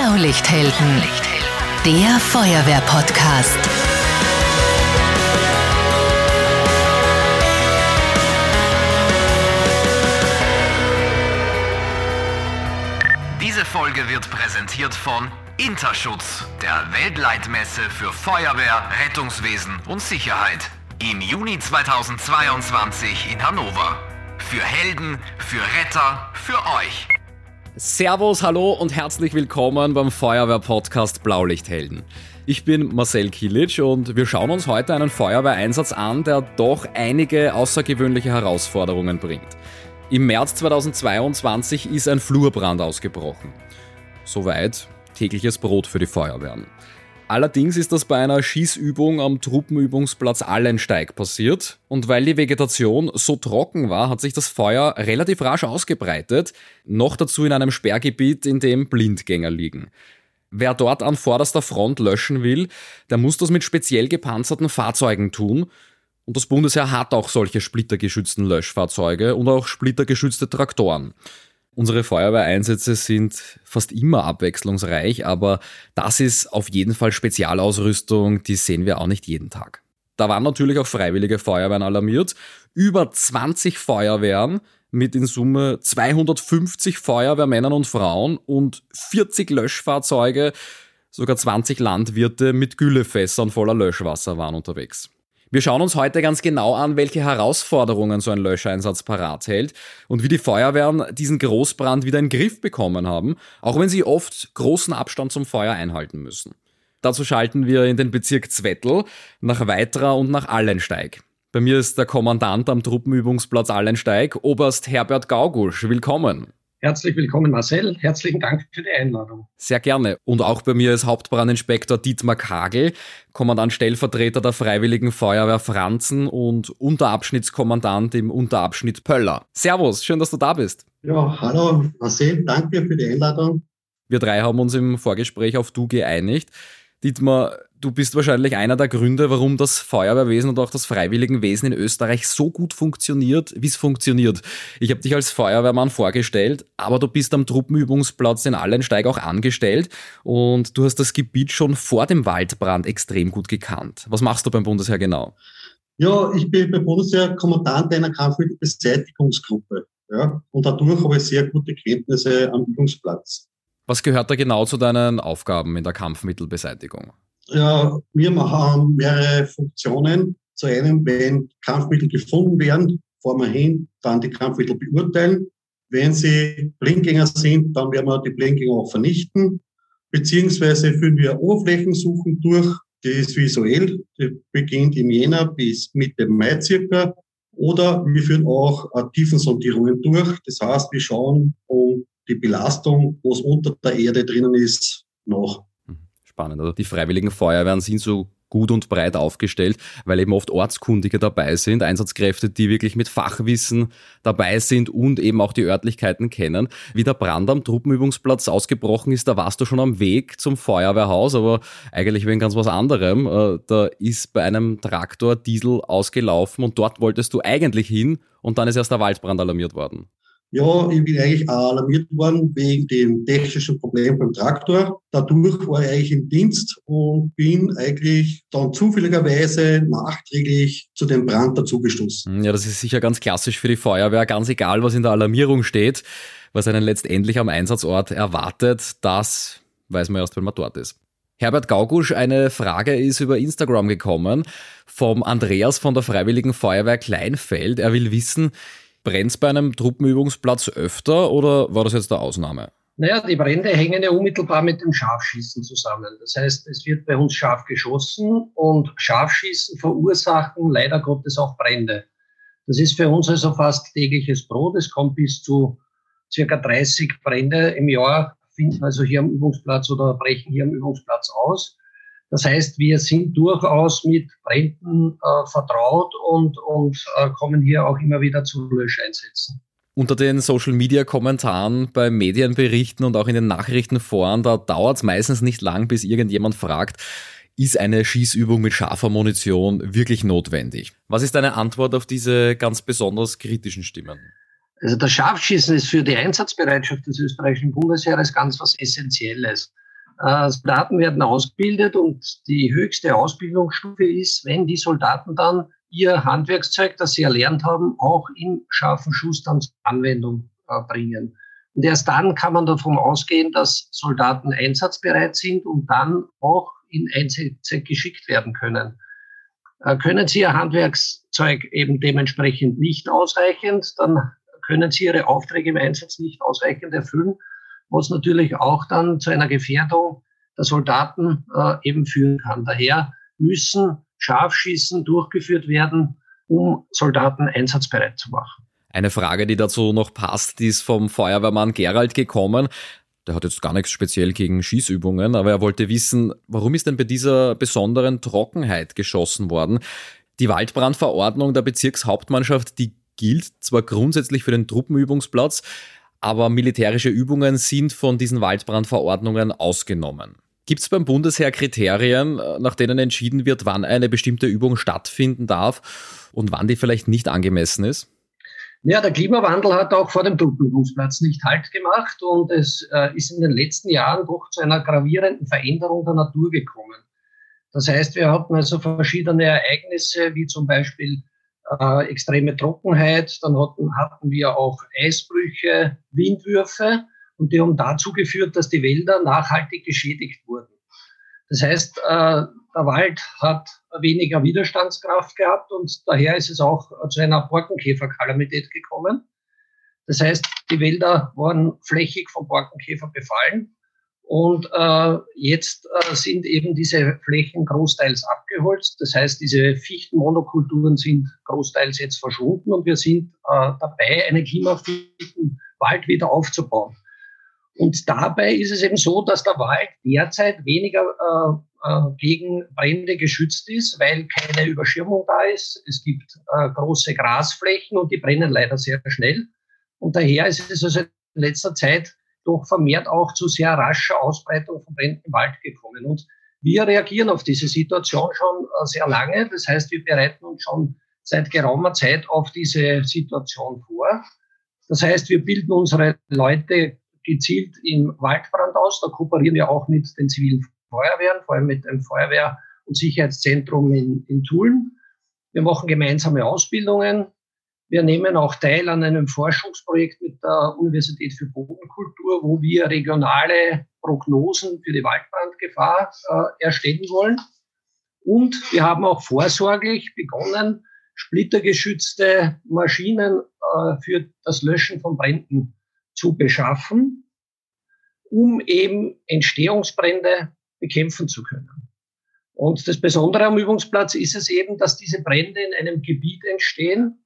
Blaulichthelden, der Feuerwehr-Podcast. Diese Folge wird präsentiert von Interschutz, der Weltleitmesse für Feuerwehr, Rettungswesen und Sicherheit. Im Juni 2022 in Hannover. Für Helden, für Retter, für euch. Servus, hallo und herzlich willkommen beim Feuerwehr-Podcast Blaulichthelden. Ich bin Marcel Kilic und wir schauen uns heute einen Feuerwehreinsatz an, der doch einige außergewöhnliche Herausforderungen bringt. Im März 2022 ist ein Flurbrand ausgebrochen. Soweit tägliches Brot für die Feuerwehren. Allerdings ist das bei einer Schießübung am Truppenübungsplatz Allensteig passiert und weil die Vegetation so trocken war, hat sich das Feuer relativ rasch ausgebreitet, noch dazu in einem Sperrgebiet, in dem Blindgänger liegen. Wer dort an vorderster Front löschen will, der muss das mit speziell gepanzerten Fahrzeugen tun und das Bundesheer hat auch solche splittergeschützten Löschfahrzeuge und auch splittergeschützte Traktoren. Unsere Feuerwehreinsätze sind fast immer abwechslungsreich, aber das ist auf jeden Fall Spezialausrüstung, die sehen wir auch nicht jeden Tag. Da waren natürlich auch freiwillige Feuerwehren alarmiert. Über 20 Feuerwehren mit in Summe 250 Feuerwehrmännern und Frauen und 40 Löschfahrzeuge, sogar 20 Landwirte mit Güllefässern voller Löschwasser waren unterwegs. Wir schauen uns heute ganz genau an, welche Herausforderungen so ein Löscheinsatz parat hält und wie die Feuerwehren diesen Großbrand wieder in den Griff bekommen haben, auch wenn sie oft großen Abstand zum Feuer einhalten müssen. Dazu schalten wir in den Bezirk Zwettl, nach Weitra und nach Allensteig. Bei mir ist der Kommandant am Truppenübungsplatz Allensteig, Oberst Herbert Gaugusch. Willkommen. Herzlich willkommen, Marcel. Herzlichen Dank für die Einladung. Sehr gerne. Und auch bei mir ist Hauptbrandinspektor Dietmar Kagel, Kommandant Stellvertreter der Freiwilligen Feuerwehr Franzen und Unterabschnittskommandant im Unterabschnitt Pöller. Servus, schön, dass du da bist. Ja, hallo, Marcel, danke für die Einladung. Wir drei haben uns im Vorgespräch auf Du geeinigt. Dietmar, du bist wahrscheinlich einer der Gründe, warum das Feuerwehrwesen und auch das Freiwilligenwesen in Österreich so gut funktioniert, wie es funktioniert. Ich habe dich als Feuerwehrmann vorgestellt, aber du bist am Truppenübungsplatz in Allensteig auch angestellt und du hast das Gebiet schon vor dem Waldbrand extrem gut gekannt. Was machst du beim Bundesheer genau? Ja, ich bin beim Bundesheer Kommandant einer Kampfmittelbeseitigungsgruppe. Ja, und dadurch habe ich sehr gute Kenntnisse am Übungsplatz. Was gehört da genau zu deinen Aufgaben in der Kampfmittelbeseitigung? Ja, wir haben mehrere Funktionen. Zu einem, wenn Kampfmittel gefunden werden, fahren wir hin, dann die Kampfmittel beurteilen. Wenn sie Blindgänger sind, dann werden wir die Blindgänger auch vernichten. Beziehungsweise führen wir Oberflächensuchen durch. Die ist visuell. Die beginnt im Jänner bis Mitte Mai circa. Oder wir führen auch Tiefensondierungen durch. Das heißt, wir schauen, um die Belastung, was unter der Erde drinnen ist, nach. Spannend. Also die Freiwilligen Feuerwehren sind so gut und breit aufgestellt, weil eben oft Ortskundige dabei sind, Einsatzkräfte, die wirklich mit Fachwissen dabei sind und eben auch die Örtlichkeiten kennen. Wie der Brand am Truppenübungsplatz ausgebrochen ist, da warst du schon am Weg zum Feuerwehrhaus, aber eigentlich wegen ganz was anderem. Äh, da ist bei einem Traktor Diesel ausgelaufen und dort wolltest du eigentlich hin und dann ist erst der Waldbrand alarmiert worden. Ja, ich bin eigentlich alarmiert worden wegen dem technischen Problem beim Traktor. Dadurch war ich eigentlich im Dienst und bin eigentlich dann zufälligerweise nachträglich zu dem Brand dazugestoßen. Ja, das ist sicher ganz klassisch für die Feuerwehr, ganz egal, was in der Alarmierung steht, was einen letztendlich am Einsatzort erwartet, das weiß man erst, wenn man dort ist. Herbert Gaugusch, eine Frage ist über Instagram gekommen vom Andreas von der Freiwilligen Feuerwehr Kleinfeld. Er will wissen, Brennt es bei einem Truppenübungsplatz öfter oder war das jetzt eine Ausnahme? Naja, die Brände hängen ja unmittelbar mit dem Scharfschießen zusammen. Das heißt, es wird bei uns scharf geschossen und Scharfschießen verursachen leider Gottes auch Brände. Das ist für uns also fast tägliches Brot. Es kommt bis zu circa 30 Brände im Jahr, finden also hier am Übungsplatz oder brechen hier am Übungsplatz aus. Das heißt, wir sind durchaus mit Bränden äh, vertraut und, und äh, kommen hier auch immer wieder zu Löscheinsätzen. Unter den Social-Media-Kommentaren bei Medienberichten und auch in den Nachrichtenforen, da dauert es meistens nicht lang, bis irgendjemand fragt, ist eine Schießübung mit scharfer Munition wirklich notwendig? Was ist deine Antwort auf diese ganz besonders kritischen Stimmen? Also das Scharfschießen ist für die Einsatzbereitschaft des österreichischen Bundesheeres ganz was Essentielles. Äh, Soldaten werden ausgebildet und die höchste Ausbildungsstufe ist, wenn die Soldaten dann ihr Handwerkszeug, das sie erlernt haben, auch im scharfen Schuss dann zur Anwendung äh, bringen. Und erst dann kann man davon ausgehen, dass Soldaten einsatzbereit sind und dann auch in Einsätze geschickt werden können. Äh, können sie ihr Handwerkszeug eben dementsprechend nicht ausreichend, dann können sie ihre Aufträge im Einsatz nicht ausreichend erfüllen, was natürlich auch dann zu einer Gefährdung der Soldaten äh, eben führen kann. Daher müssen Scharfschießen durchgeführt werden, um Soldaten einsatzbereit zu machen. Eine Frage, die dazu noch passt, die ist vom Feuerwehrmann Gerald gekommen. Der hat jetzt gar nichts speziell gegen Schießübungen, aber er wollte wissen, warum ist denn bei dieser besonderen Trockenheit geschossen worden? Die Waldbrandverordnung der Bezirkshauptmannschaft, die gilt zwar grundsätzlich für den Truppenübungsplatz, aber militärische Übungen sind von diesen Waldbrandverordnungen ausgenommen. Gibt es beim Bundesheer Kriterien, äh, nach denen entschieden wird, wann eine bestimmte Übung stattfinden darf und wann die vielleicht nicht angemessen ist? Ja, der Klimawandel hat auch vor dem Truppenübungsplatz nicht Halt gemacht und es äh, ist in den letzten Jahren doch zu einer gravierenden Veränderung der Natur gekommen. Das heißt, wir hatten also verschiedene Ereignisse, wie zum Beispiel äh, extreme Trockenheit, dann hatten, hatten wir auch Eisbrüche, Windwürfe und die haben dazu geführt, dass die Wälder nachhaltig geschädigt wurden. Das heißt, äh, der Wald hat weniger Widerstandskraft gehabt und daher ist es auch zu einer Borkenkäferkalamität gekommen. Das heißt, die Wälder waren flächig vom Borkenkäfer befallen und äh, jetzt äh, sind eben diese Flächen großteils abgeholzt. Das heißt, diese Fichtenmonokulturen sind großteils jetzt verschwunden und wir sind äh, dabei, einen klimafitten Wald wieder aufzubauen. Und dabei ist es eben so, dass der Wald derzeit weniger äh, äh, gegen Brände geschützt ist, weil keine Überschirmung da ist. Es gibt äh, große Grasflächen und die brennen leider sehr schnell. Und daher ist es also in letzter Zeit doch vermehrt auch zu sehr rascher Ausbreitung von Bränden im Wald gekommen. Und wir reagieren auf diese Situation schon äh, sehr lange. Das heißt, wir bereiten uns schon seit geraumer Zeit auf diese Situation vor. Das heißt, wir bilden unsere Leute gezielt im Waldbrand aus. Da kooperieren wir auch mit den zivilen Feuerwehren, vor allem mit dem Feuerwehr- und Sicherheitszentrum in, in Tulln. Wir machen gemeinsame Ausbildungen. Wir nehmen auch teil an einem Forschungsprojekt mit der Universität für Bodenkultur, wo wir regionale Prognosen für die Waldbrandgefahr äh, erstellen wollen. Und wir haben auch vorsorglich begonnen, splittergeschützte Maschinen äh, für das Löschen von Bränden zu beschaffen, um eben Entstehungsbrände bekämpfen zu können. Und das Besondere am Übungsplatz ist es eben, dass diese Brände in einem Gebiet entstehen,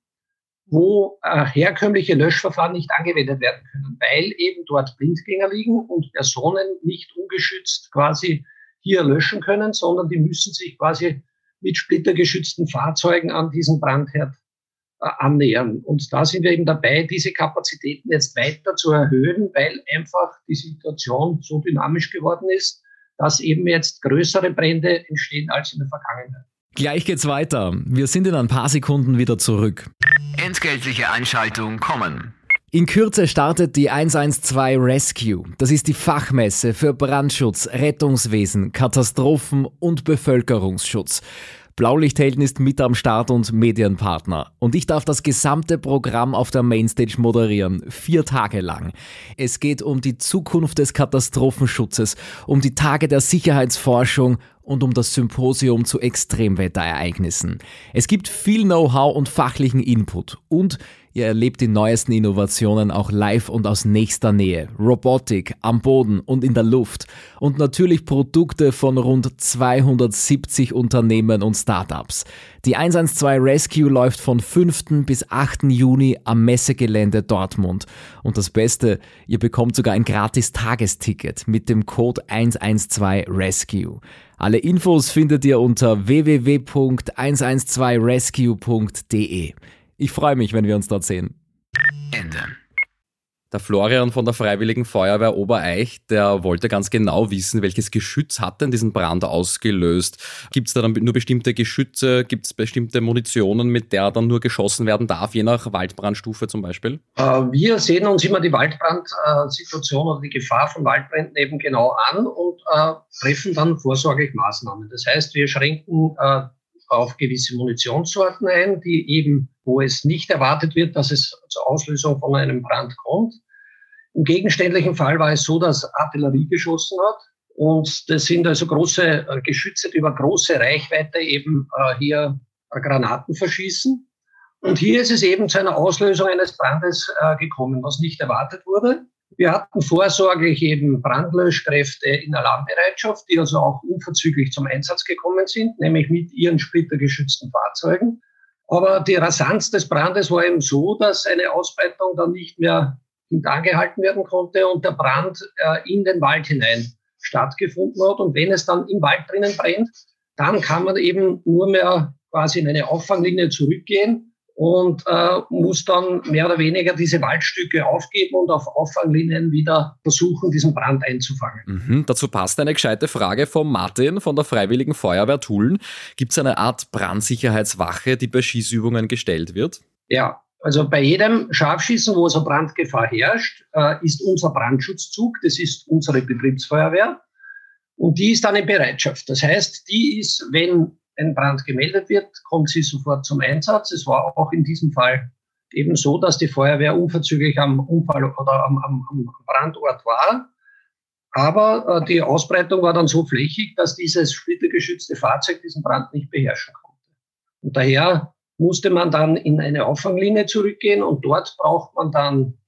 wo äh, herkömmliche Löschverfahren nicht angewendet werden können, weil eben dort Blindgänger liegen und Personen nicht ungeschützt quasi hier löschen können, sondern die müssen sich quasi mit splittergeschützten Fahrzeugen an diesen Brandherd äh, annähern. Und da sind wir eben dabei, diese Kapazitäten jetzt weiter zu erhöhen, weil einfach die Situation so dynamisch geworden ist, dass eben jetzt größere Brände entstehen als in der Vergangenheit. Gleich geht's weiter. Wir sind in ein paar Sekunden wieder zurück. Entgeltliche Einschaltung kommen. In Kürze startet die 112 Rescue. Das ist die Fachmesse für Brandschutz, Rettungswesen, Katastrophen und Bevölkerungsschutz. Blaulichthelden ist mit am Start und Medienpartner. Und ich darf das gesamte Programm auf der Mainstage moderieren, vier Tage lang. Es geht um die Zukunft des Katastrophenschutzes, um die Tage der Sicherheitsforschung und um das Symposium zu Extremwetterereignissen. Es gibt viel Know-how und fachlichen Input und Ihr erlebt die neuesten Innovationen auch live und aus nächster Nähe. Robotik am Boden und in der Luft. Und natürlich Produkte von rund 270 Unternehmen und Startups. Die 112 Rescue läuft von 5. bis 8. Juni am Messegelände Dortmund. Und das Beste, ihr bekommt sogar ein gratis Tagesticket mit dem Code 112 Rescue. Alle Infos findet ihr unter www.112rescue.de. Ich freue mich, wenn wir uns dort sehen. Ende. Der Florian von der Freiwilligen Feuerwehr Obereich, der wollte ganz genau wissen, welches Geschütz hat denn diesen Brand ausgelöst? Gibt es da dann nur bestimmte Geschütze? Gibt es bestimmte Munitionen, mit der dann nur geschossen werden darf, je nach Waldbrandstufe zum Beispiel? Äh, wir sehen uns immer die Waldbrandsituation oder die Gefahr von Waldbränden eben genau an und äh, treffen dann vorsorglich Maßnahmen. Das heißt, wir schränken äh, auf gewisse Munitionssorten ein, die eben, wo es nicht erwartet wird, dass es zur Auslösung von einem Brand kommt. Im gegenständlichen Fall war es so, dass Artillerie geschossen hat. Und das sind also große äh, Geschütze, die über große Reichweite eben äh, hier äh, Granaten verschießen. Und hier ist es eben zu einer Auslösung eines Brandes äh, gekommen, was nicht erwartet wurde. Wir hatten vorsorglich eben Brandlöschkräfte in Alarmbereitschaft, die also auch unverzüglich zum Einsatz gekommen sind, nämlich mit ihren splittergeschützten Fahrzeugen. Aber die Rasanz des Brandes war eben so, dass eine Ausbreitung dann nicht mehr hintangehalten werden konnte und der Brand äh, in den Wald hinein stattgefunden hat. Und wenn es dann im Wald drinnen brennt, dann kann man eben nur mehr quasi in eine Auffanglinie zurückgehen und äh, muss dann mehr oder weniger diese Waldstücke aufgeben und auf Auffanglinien wieder versuchen, diesen Brand einzufangen. Mhm, dazu passt eine gescheite Frage von Martin von der Freiwilligen Feuerwehr Tulln. Gibt es eine Art Brandsicherheitswache, die bei Schießübungen gestellt wird? Ja, also bei jedem Scharfschießen, wo so Brandgefahr herrscht, äh, ist unser Brandschutzzug, das ist unsere Betriebsfeuerwehr. Und die ist dann in Bereitschaft. Das heißt, die ist, wenn ein Brand gemeldet wird, kommt sie sofort zum Einsatz. Es war auch in diesem Fall eben so, dass die Feuerwehr unverzüglich am Unfall oder am, am, am Brandort war. Aber äh, die Ausbreitung war dann so flächig, dass dieses splittergeschützte Fahrzeug diesen Brand nicht beherrschen konnte. Und daher musste man dann in eine Auffanglinie zurückgehen und dort braucht man dann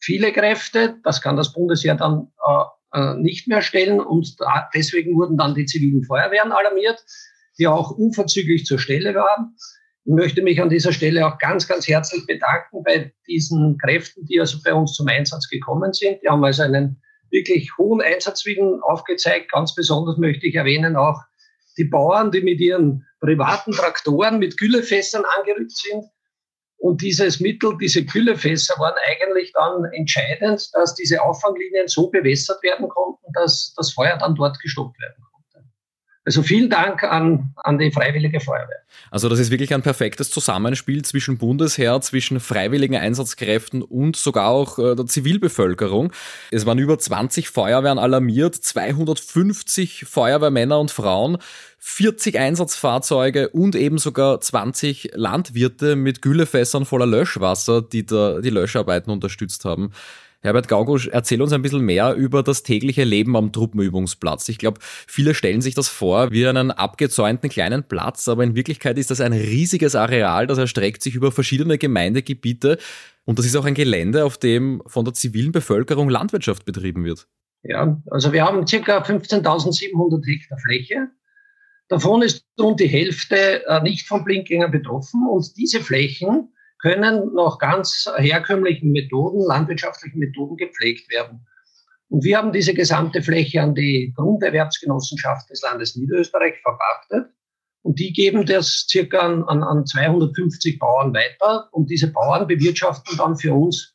viele Kräfte. Das kann das Bundesheer dann äh, äh nicht mehr stellen und da, deswegen wurden dann die zivilen Feuerwehren alarmiert die auch unverzüglich zur Stelle waren. Ich möchte mich an dieser Stelle auch ganz, ganz herzlich bedanken bei diesen Kräften, die also bei uns zum Einsatz gekommen sind. Die haben also einen wirklich hohen Einsatzwillen aufgezeigt. Ganz besonders möchte ich erwähnen auch die Bauern, die mit ihren privaten Traktoren mit Güllefässern angerückt sind. Und dieses Mittel, diese Güllefässer waren eigentlich dann entscheidend, dass diese Auffanglinien so bewässert werden konnten, dass das Feuer dann dort gestoppt werden konnte. Also vielen Dank an, an die Freiwillige Feuerwehr. Also das ist wirklich ein perfektes Zusammenspiel zwischen Bundesheer, zwischen freiwilligen Einsatzkräften und sogar auch äh, der Zivilbevölkerung. Es waren über 20 Feuerwehren alarmiert, 250 Feuerwehrmänner und Frauen, 40 Einsatzfahrzeuge und eben sogar 20 Landwirte mit Güllefässern voller Löschwasser, die da die Löscharbeiten unterstützt haben. Herbert Gaugusch, erzähl uns ein bisschen mehr über das tägliche Leben am Truppenübungsplatz. Ich glaube, viele stellen sich das vor wie einen abgezäunten kleinen Platz, aber in Wirklichkeit ist das ein riesiges Areal, das erstreckt sich über verschiedene Gemeindegebiete und das ist auch ein Gelände, auf dem von der zivilen Bevölkerung Landwirtschaft betrieben wird. Ja, also wir haben circa 15.700 Hektar Fläche. Davon ist rund die Hälfte äh, nicht vom Blinkgänger betroffen und diese Flächen können nach ganz herkömmlichen Methoden, landwirtschaftlichen Methoden gepflegt werden. Und wir haben diese gesamte Fläche an die Grunderwerbsgenossenschaft des Landes Niederösterreich verpachtet. Und die geben das circa an, an 250 Bauern weiter. Und diese Bauern bewirtschaften dann für uns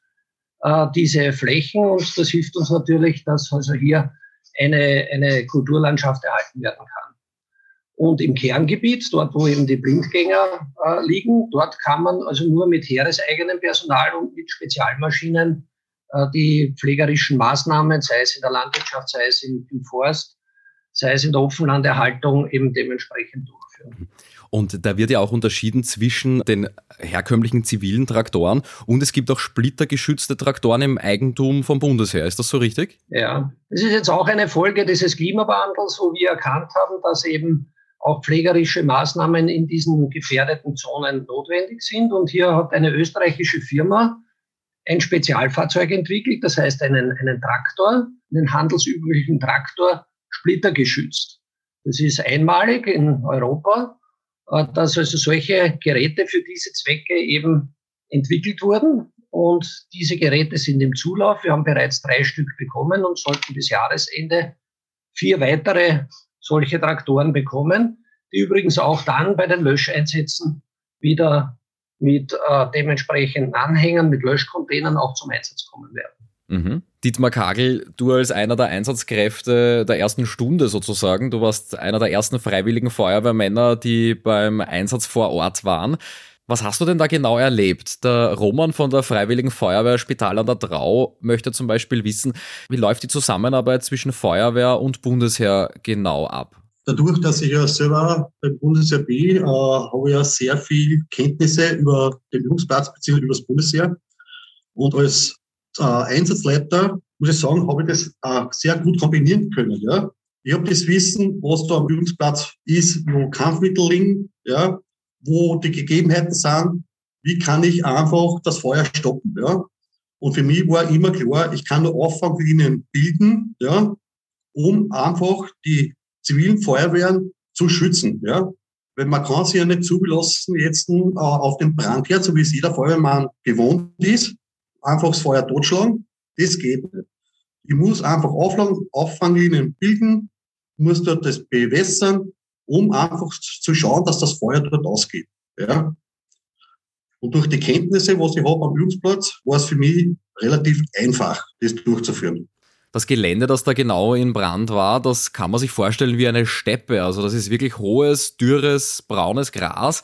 äh, diese Flächen. Und das hilft uns natürlich, dass also hier eine, eine Kulturlandschaft erhalten werden kann. Und im Kerngebiet, dort wo eben die Blindgänger äh, liegen, dort kann man also nur mit heereseigenem Personal und mit Spezialmaschinen äh, die pflegerischen Maßnahmen, sei es in der Landwirtschaft, sei es im, im Forst, sei es in der Offenlanderhaltung, eben dementsprechend durchführen. Und da wird ja auch unterschieden zwischen den herkömmlichen zivilen Traktoren und es gibt auch splittergeschützte Traktoren im Eigentum vom Bundesheer. Ist das so richtig? Ja, das ist jetzt auch eine Folge dieses Klimawandels, wo wir erkannt haben, dass eben auch pflegerische Maßnahmen in diesen gefährdeten Zonen notwendig sind. Und hier hat eine österreichische Firma ein Spezialfahrzeug entwickelt, das heißt einen, einen Traktor, einen handelsüblichen Traktor, splittergeschützt. Das ist einmalig in Europa, äh, dass also solche Geräte für diese Zwecke eben entwickelt wurden. Und diese Geräte sind im Zulauf. Wir haben bereits drei Stück bekommen und sollten bis Jahresende vier weitere solche Traktoren bekommen, die übrigens auch dann bei den Löscheinsätzen wieder mit äh, dementsprechenden Anhängern, mit Löschcontainern auch zum Einsatz kommen werden. Mhm. Dietmar Kagel, du als einer der Einsatzkräfte der ersten Stunde sozusagen, du warst einer der ersten freiwilligen Feuerwehrmänner, die beim Einsatz vor Ort waren. Was hast du denn da genau erlebt? Der Roman von der Freiwilligen Feuerwehr Spital an der Trau möchte zum Beispiel wissen, wie läuft die Zusammenarbeit zwischen Feuerwehr und Bundesheer genau ab? Dadurch, dass ich ja selber beim Bundesheer bin, äh, habe ich ja sehr viel Kenntnisse über den Übungsplatz bzw. über das Bundesheer. Und als äh, Einsatzleiter muss ich sagen, habe ich das äh, sehr gut kombinieren können. Ja. Ich habe das Wissen, was da am Übungsplatz ist, wo Kampfmittel liegen, ja, wo die Gegebenheiten sind, wie kann ich einfach das Feuer stoppen. Ja. Und für mich war immer klar, ich kann nur Auffanglinien bilden, ja, um einfach die zivilen Feuerwehren zu schützen. Ja. Weil man kann sich ja nicht zulassen, jetzt äh, auf den Brandherd, so wie es jeder Feuerwehrmann gewohnt ist, einfach das Feuer totschlagen. Das geht nicht. Ich muss einfach Auffanglinien bilden, muss dort das bewässern, um einfach zu schauen, dass das Feuer dort ausgeht. Ja. Und durch die Kenntnisse, was ich habe am Übungsplatz, war es für mich relativ einfach, das durchzuführen. Das Gelände, das da genau in Brand war, das kann man sich vorstellen wie eine Steppe. Also das ist wirklich hohes, dürres, braunes Gras.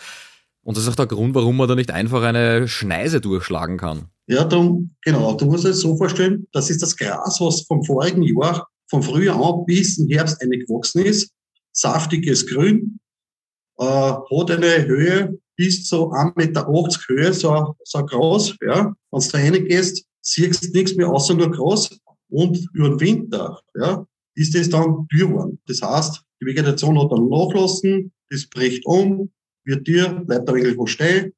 Und das ist auch der Grund, warum man da nicht einfach eine Schneise durchschlagen kann. Ja, dann, genau, du musst es so vorstellen, das ist das Gras, was vom vorigen Jahr, vom Frühjahr an bis im Herbst gewachsen ist. Saftiges Grün, äh, hat eine Höhe bis zu 1,80 Meter Höhe, so, so groß. Ja. Wenn du da reingehst, siehst du nichts mehr außer nur groß. Und über den Winter ja, ist es dann dürr Das heißt, die Vegetation hat dann nachlassen, das bricht um, wird dir, bleibt da irgendwo stehen.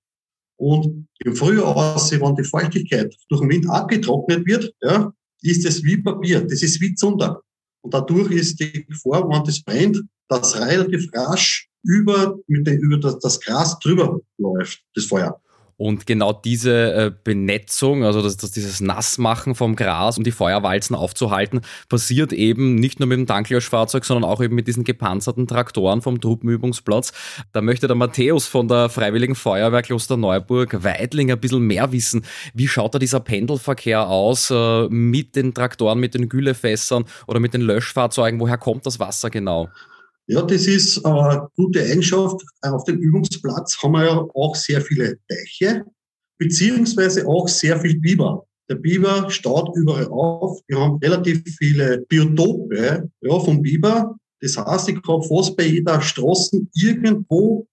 Und im Frühjahr, wenn die Feuchtigkeit durch den Wind abgetrocknet wird, ja, ist es wie Papier, das ist wie Zunder. Und dadurch ist die Gefahr, wenn das brennt, dass relativ rasch über, mit den, über das, das Gras drüber läuft, das Feuer. Und genau diese äh, Benetzung, also das, das, dieses Nassmachen vom Gras, um die Feuerwalzen aufzuhalten, passiert eben nicht nur mit dem Tanklöschfahrzeug, sondern auch eben mit diesen gepanzerten Traktoren vom Truppenübungsplatz. Da möchte der Matthäus von der Freiwilligen Feuerwehr Klosterneuburg Weidling ein bisschen mehr wissen. Wie schaut da dieser Pendelverkehr aus äh, mit den Traktoren, mit den Güllefässern oder mit den Löschfahrzeugen? Woher kommt das Wasser genau? Ja, das ist eine gute Eigenschaft. Auf dem Übungsplatz haben wir ja auch sehr viele Teiche, beziehungsweise auch sehr viel Biber. Der Biber staut überall auf. Wir haben relativ viele Biotope ja, vom Biber. Das heißt, ich kann fast bei jeder Straße irgendwo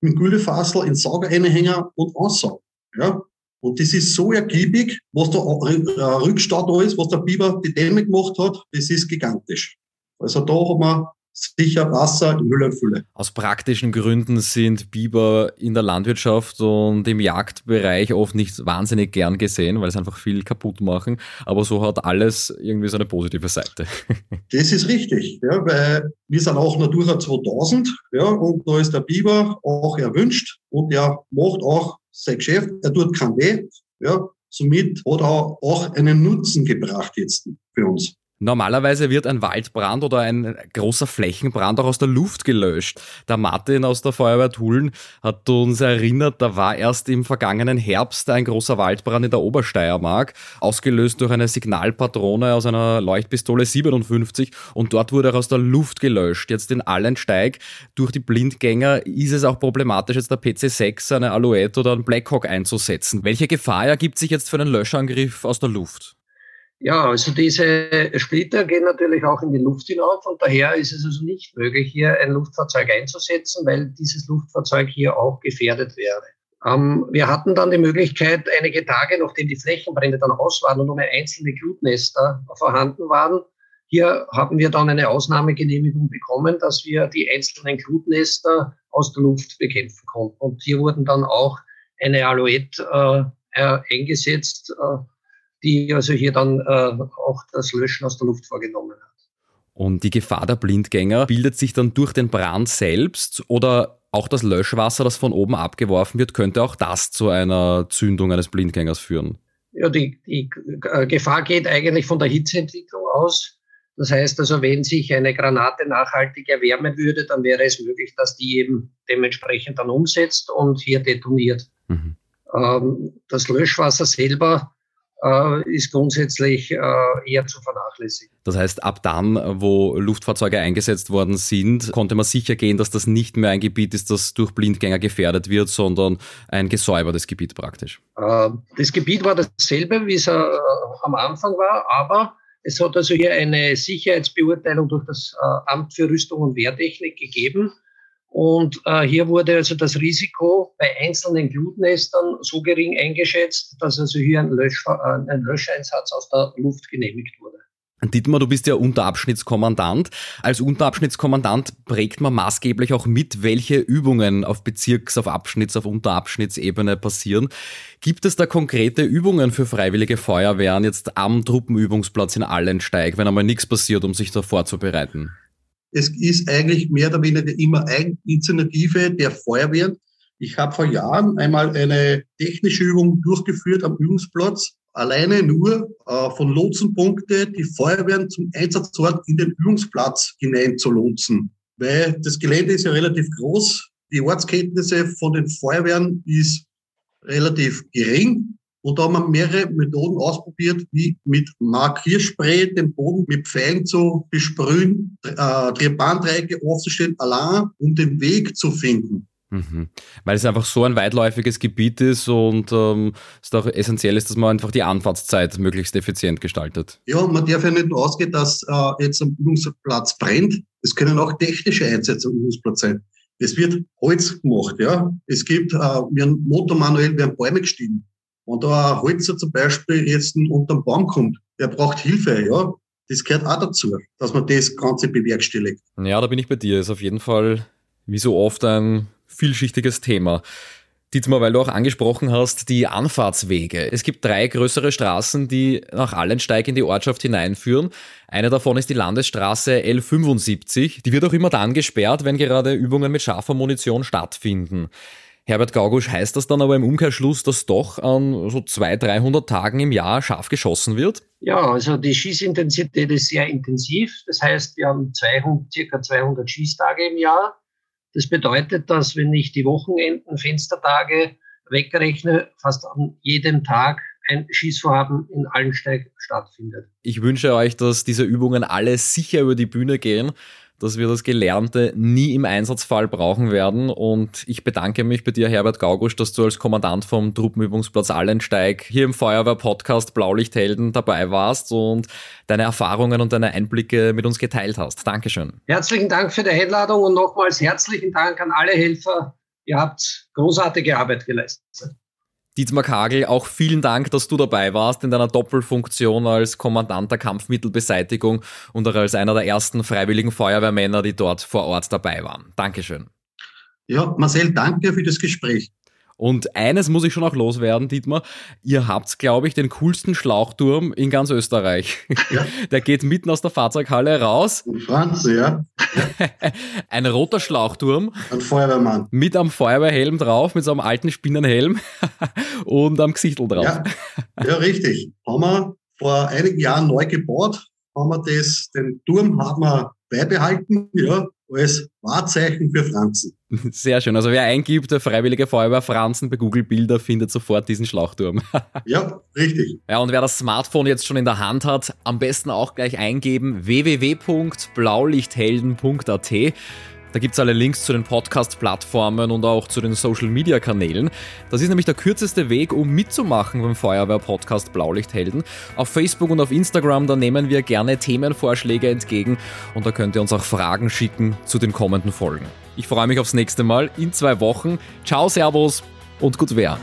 mit Güllefasel in Sauger einhängen und ansaugen. Ja. Und das ist so ergiebig, was äh, Rückstau da ist, was der Biber die Dämme gemacht hat, das ist gigantisch. Also da haben wir sicher Wasser in Hülle und Fülle. Aus praktischen Gründen sind Biber in der Landwirtschaft und im Jagdbereich oft nicht wahnsinnig gern gesehen, weil sie einfach viel kaputt machen. Aber so hat alles irgendwie so eine positive Seite. Das ist richtig, ja, weil wir sind auch Natura 2000 ja, und da ist der Biber auch erwünscht und er macht auch sein Geschäft, er tut kein Weh. Ja, somit hat er auch einen Nutzen gebracht jetzt für uns. Normalerweise wird ein Waldbrand oder ein großer Flächenbrand auch aus der Luft gelöscht. Der Martin aus der Feuerwehr Tulln hat uns erinnert, da war erst im vergangenen Herbst ein großer Waldbrand in der Obersteiermark, ausgelöst durch eine Signalpatrone aus einer Leuchtpistole 57 und dort wurde er aus der Luft gelöscht. Jetzt in Allensteig durch die Blindgänger ist es auch problematisch, jetzt der PC6, eine Alouette oder ein Blackhawk einzusetzen. Welche Gefahr ergibt sich jetzt für einen Löschangriff aus der Luft? Ja, also diese Splitter gehen natürlich auch in die Luft hinauf und daher ist es also nicht möglich, hier ein Luftfahrzeug einzusetzen, weil dieses Luftfahrzeug hier auch gefährdet wäre. Ähm, wir hatten dann die Möglichkeit, einige Tage, nachdem die Flächenbrände dann aus waren und nur mehr einzelne Glutnester vorhanden waren, hier haben wir dann eine Ausnahmegenehmigung bekommen, dass wir die einzelnen Glutnester aus der Luft bekämpfen konnten. Und hier wurden dann auch eine Alouette äh, eingesetzt, äh, die also hier dann äh, auch das Löschen aus der Luft vorgenommen hat. Und die Gefahr der Blindgänger bildet sich dann durch den Brand selbst oder auch das Löschwasser, das von oben abgeworfen wird, könnte auch das zu einer Zündung eines Blindgängers führen? Ja, die, die äh, Gefahr geht eigentlich von der Hitzeentwicklung aus. Das heißt also, wenn sich eine Granate nachhaltig erwärmen würde, dann wäre es möglich, dass die eben dementsprechend dann umsetzt und hier detoniert. Mhm. Ähm, das Löschwasser selber ist grundsätzlich äh, eher zu vernachlässigen. Das heißt, ab dann, wo Luftfahrzeuge eingesetzt worden sind, konnte man sicher gehen, dass das nicht mehr ein Gebiet ist, das durch Blindgänger gefährdet wird, sondern ein gesäubertes Gebiet praktisch. Äh, das Gebiet war dasselbe, wie es äh, am Anfang war, aber es hat also hier eine Sicherheitsbeurteilung durch das äh, Amt für Rüstung und Wehrtechnik gegeben. Und äh, hier wurde also das Risiko bei einzelnen Glutnestern so gering eingeschätzt, dass also hier ein, Lösch, äh, ein Löscheinsatz aus der Luft genehmigt wurde. Dietmar, du bist ja Unterabschnittskommandant. Als Unterabschnittskommandant prägt man maßgeblich auch mit, welche Übungen auf Bezirks-, auf Abschnitts-, auf Unterabschnittsebene passieren. Gibt es da konkrete Übungen für freiwillige Feuerwehren jetzt am Truppenübungsplatz in Allensteig, wenn einmal nichts passiert, um sich da vorzubereiten? Es ist eigentlich mehr oder weniger immer Eigeninitiative der Feuerwehren. Ich habe vor Jahren einmal eine technische Übung durchgeführt am Übungsplatz alleine nur äh, von Lotsenpunkte die Feuerwehren zum Einsatzort in den Übungsplatz hinein zu lotsen. Weil das Gelände ist ja relativ groß. Die Ortskenntnisse von den Feuerwehren ist relativ gering. Und da haben wir mehrere Methoden ausprobiert, wie mit Markierspray den Boden mit Pfeilen zu besprühen, äh, Tribandreiecke aufzustellen, allein um den Weg zu finden. Mhm. Weil es einfach so ein weitläufiges Gebiet ist und ähm, es doch essentiell ist, dass man einfach die Anfahrtszeit möglichst effizient gestaltet. Ja, man darf ja nicht nur ausgehen, dass äh, jetzt am Übungsplatz brennt. Es können auch technische Einsätze am Übungsplatz sein. Es wird Holz gemacht, ja. Es gibt, äh, wir haben motormanuell, werden Bäume gestiegen. Und da ein Holzer zum Beispiel jetzt unter den Baum kommt, der braucht Hilfe, ja. Das gehört auch dazu, dass man das Ganze bewerkstelligt. Ja, da bin ich bei dir. Ist auf jeden Fall wie so oft ein vielschichtiges Thema. Dietmar, weil du auch angesprochen hast, die Anfahrtswege. Es gibt drei größere Straßen, die nach Allensteig in die Ortschaft hineinführen. Eine davon ist die Landesstraße L75. Die wird auch immer dann gesperrt, wenn gerade Übungen mit scharfer Munition stattfinden. Herbert Gaugusch, heißt das dann aber im Umkehrschluss, dass doch an so 200, 300 Tagen im Jahr scharf geschossen wird? Ja, also die Schießintensität ist sehr intensiv. Das heißt, wir haben 200, circa 200 Schießtage im Jahr. Das bedeutet, dass wenn ich die Wochenenden, Fenstertage wegrechne, fast an jedem Tag ein Schießvorhaben in Allensteig stattfindet. Ich wünsche euch, dass diese Übungen alle sicher über die Bühne gehen dass wir das Gelernte nie im Einsatzfall brauchen werden. Und ich bedanke mich bei dir, Herbert Gaugusch, dass du als Kommandant vom Truppenübungsplatz Allensteig hier im Feuerwehr-Podcast Blaulichthelden dabei warst und deine Erfahrungen und deine Einblicke mit uns geteilt hast. Dankeschön. Herzlichen Dank für die Einladung und nochmals herzlichen Dank an alle Helfer. Ihr habt großartige Arbeit geleistet. Dietmar Kagel, auch vielen Dank, dass du dabei warst in deiner Doppelfunktion als Kommandant der Kampfmittelbeseitigung und auch als einer der ersten freiwilligen Feuerwehrmänner, die dort vor Ort dabei waren. Dankeschön. Ja, Marcel, danke für das Gespräch. Und eines muss ich schon auch loswerden, Dietmar. Ihr habt, glaube ich, den coolsten Schlauchturm in ganz Österreich. Ja. Der geht mitten aus der Fahrzeughalle raus. Franz, ja. Ein roter Schlauchturm. Ein Feuerwehrmann. Mit einem Feuerwehrhelm drauf, mit so einem alten Spinnenhelm und am Gesichtel drauf. Ja, ja richtig. Haben wir vor einigen Jahren neu gebaut, haben wir das, den Turm haben wir beibehalten, ja, als Wahrzeichen für Franzen. Sehr schön. Also wer eingibt, der Freiwillige Feuerwehr Franzen bei Google Bilder findet sofort diesen Schlauchturm. ja, richtig. Ja, und wer das Smartphone jetzt schon in der Hand hat, am besten auch gleich eingeben www.blaulichthelden.at. Da gibt es alle Links zu den Podcast-Plattformen und auch zu den Social-Media-Kanälen. Das ist nämlich der kürzeste Weg, um mitzumachen beim Feuerwehr-Podcast Blaulichthelden. Auf Facebook und auf Instagram, da nehmen wir gerne Themenvorschläge entgegen und da könnt ihr uns auch Fragen schicken zu den kommenden Folgen. Ich freue mich aufs nächste Mal in zwei Wochen. Ciao, Servus und gut wer.